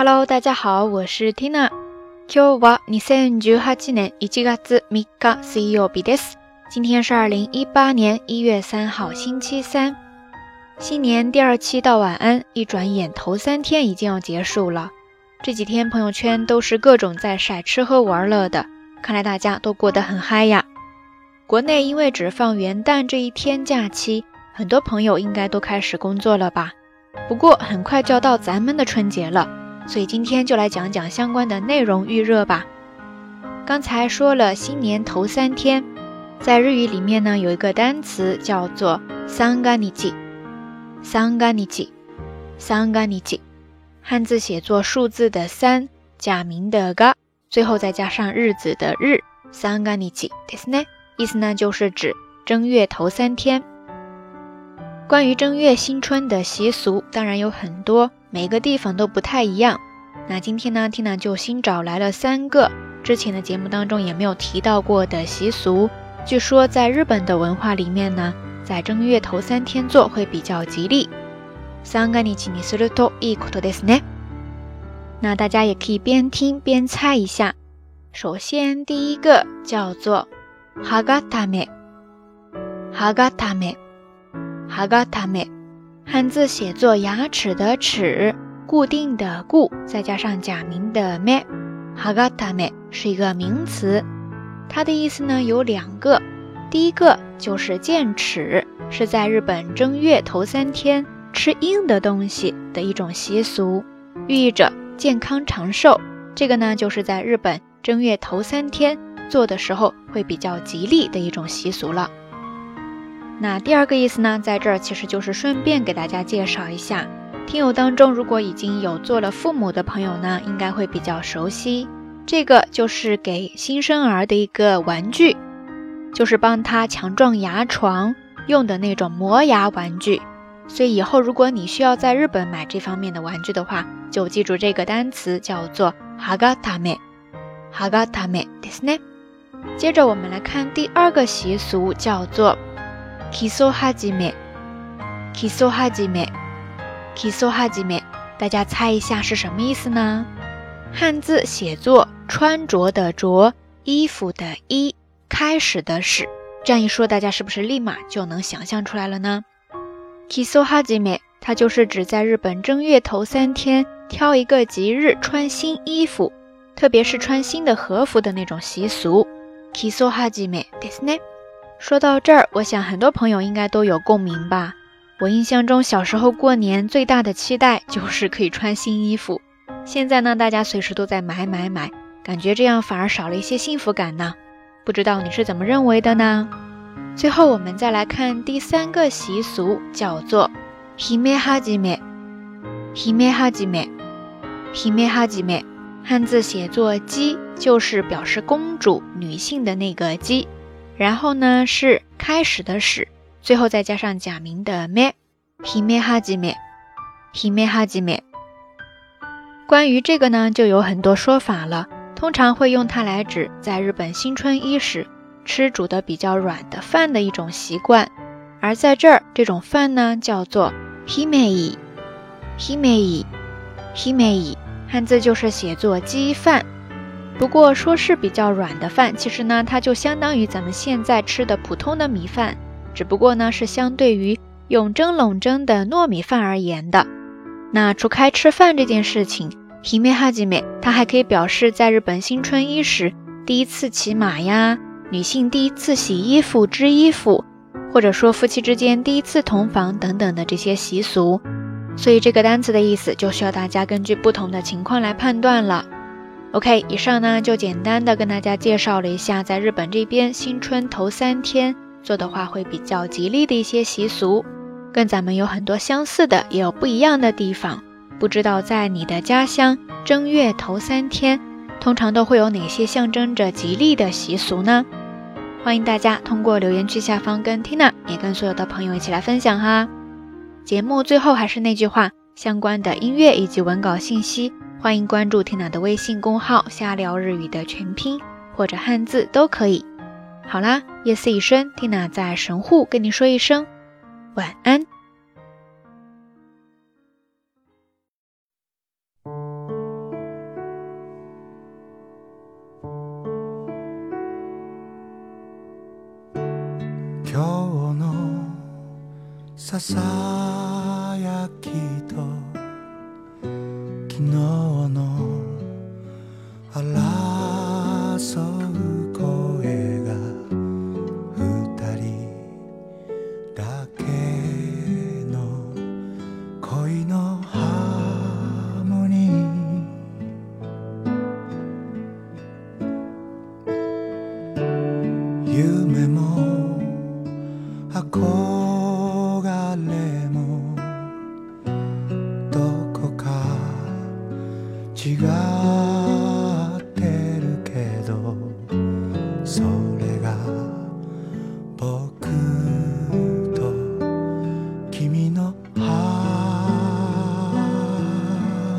Hello，大家好，我是 Tina。今日は二千十八年一月三日水曜日です。今天是二零一八年一月三号，星期三。新年第二期到晚安，一转眼头三天已经要结束了。这几天朋友圈都是各种在晒吃喝玩乐的，看来大家都过得很嗨呀。国内因为只放元旦这一天假期，很多朋友应该都开始工作了吧？不过很快就要到咱们的春节了， 所以今天就来讲讲相关的内容预热吧。刚才说了新年头三天，在日语里面呢有一个单词叫做三が日，三が日，三が日，汉字写作数字的三，假名的が，最后再加上日子的日，三が日ですね。意思呢就是指正月头三天。关于正月新春的习俗，当然有很多， 每个地方都不太一样。那今天呢，Tina 就新找来了三个之前的节目当中也没有提到过的习俗。据说在日本的文化里面呢，在正月头三天做会比较吉利。三が日にするといいことですね。那大家也可以边听边猜一下。首先第一个叫做はがため，はがため。哈嘎塔美， 汉字写作牙齿的齿，固定的固，再加上假名的咩，哈嘎塔咩是一个名词，它的意思呢有两个，第一个就是健齿，是在日本正月头三天吃硬的东西的一种习俗，寓意着健康长寿。这个呢就是在日本正月头三天做的时候会比较吉利的一种习俗了。那第二个意思呢，在这儿其实就是顺便给大家介绍一下，听友当中如果已经有做了父母的朋友呢，应该会比较熟悉。这个就是给新生儿的一个玩具，就是帮他强壮牙床用的那种磨牙玩具。所以以后如果你需要在日本买这方面的玩具的话，就记住这个单词叫做哈嘎塔美，哈嘎塔美ですね。接着我们来看第二个习俗，叫做。 基礎哈吉美，基礎哈吉美，基礎哈吉美，大家猜一下是什么意思呢？汉字写作穿着的着，衣服的衣，开始的始。这样一说，大家是不是立马就能想象出来了呢？基礎哈吉美，它就是指在日本正月头三天挑一个吉日穿新衣服，特别是穿新的和服的那种习俗。基礎哈吉美ですね。 说到这儿，我想很多朋友应该都有共鸣吧。我印象中，小时候过年最大的期待 就是可以穿新衣服。现在呢，大家随时都在买买买，感觉这样反而少了一些幸福感呢。不知道你是怎么认为的呢？最后，我们再来看第三个习俗，叫做 “hime hajime”。hime hajime，hime hajime，汉字写作“姬”，就是表示公主、女性的那个“姬”。然后呢是开始的始，最后再加上假名的め，hime hajime，hime hajime。关于这个呢，就有很多说法了。通常会用它来指在日本新春伊始吃煮的比较软的饭的一种习惯。而在这儿，这种饭呢叫做 himei，himei，himei，汉字就是写作鸡饭。不过说是比较软的饭，其实呢，它就相当于咱们现在吃的普通的米饭，只不过呢是相对于用蒸笼蒸的糯米饭而言的。那除开吃饭这件事情，hime had me，它还可以表示在日本新春伊始第一次骑马呀，女性第一次洗衣服织衣服，或者说夫妻之间第一次同房等等的这些习俗。所以这个单词的意思就需要大家根据不同的情况来判断了。OK，以上呢就简单的跟大家介绍了一下，在日本这边新春头三天做的话会比较吉利的一些习俗，跟咱们有很多相似的，也有不一样的地方。不知道在你的家乡正月头三天，通常都会有哪些象征着吉利的习俗呢？欢迎大家通过留言区下方跟 Tina 也跟所有的朋友一起来分享哈。节目最后还是那句话，相关的音乐以及文稿信息。欢迎关注缇娜的微信公号，瞎聊日语的全拼或者汉字都可以。好啦，夜色已深，缇娜在神户跟你说一声晚安。も憧れもどこか違ってるけどそれが僕と君のハ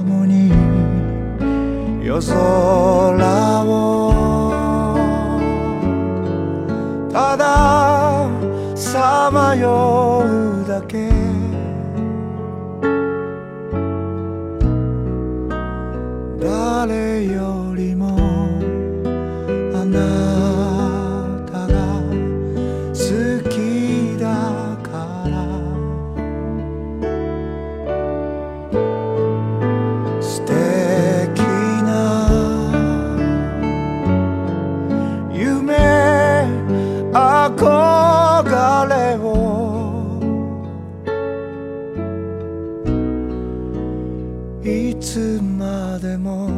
ーモニー。夜空 man いつまでも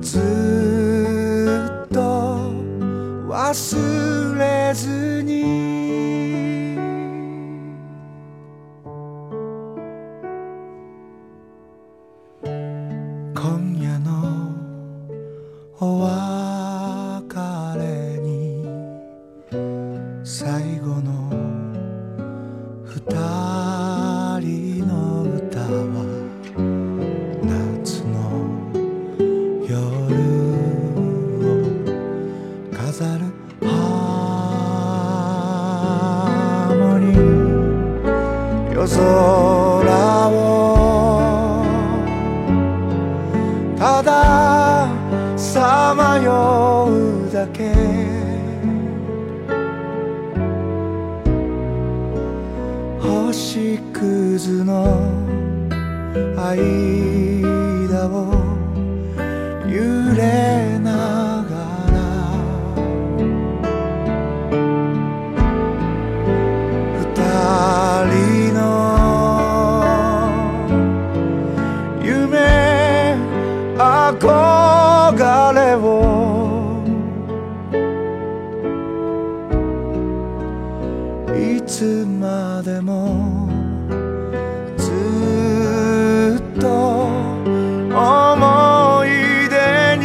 ずっと忘れずに。今夜の終わり。空をたださまようだけ。星屑の間を揺れいつまでもずっと思い出に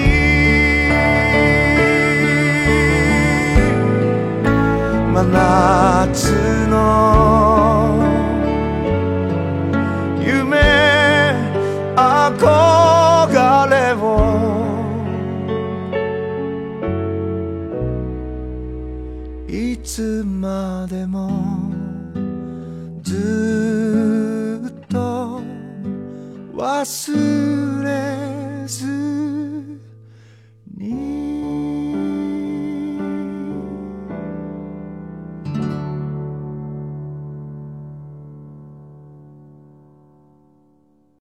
真夏 passe.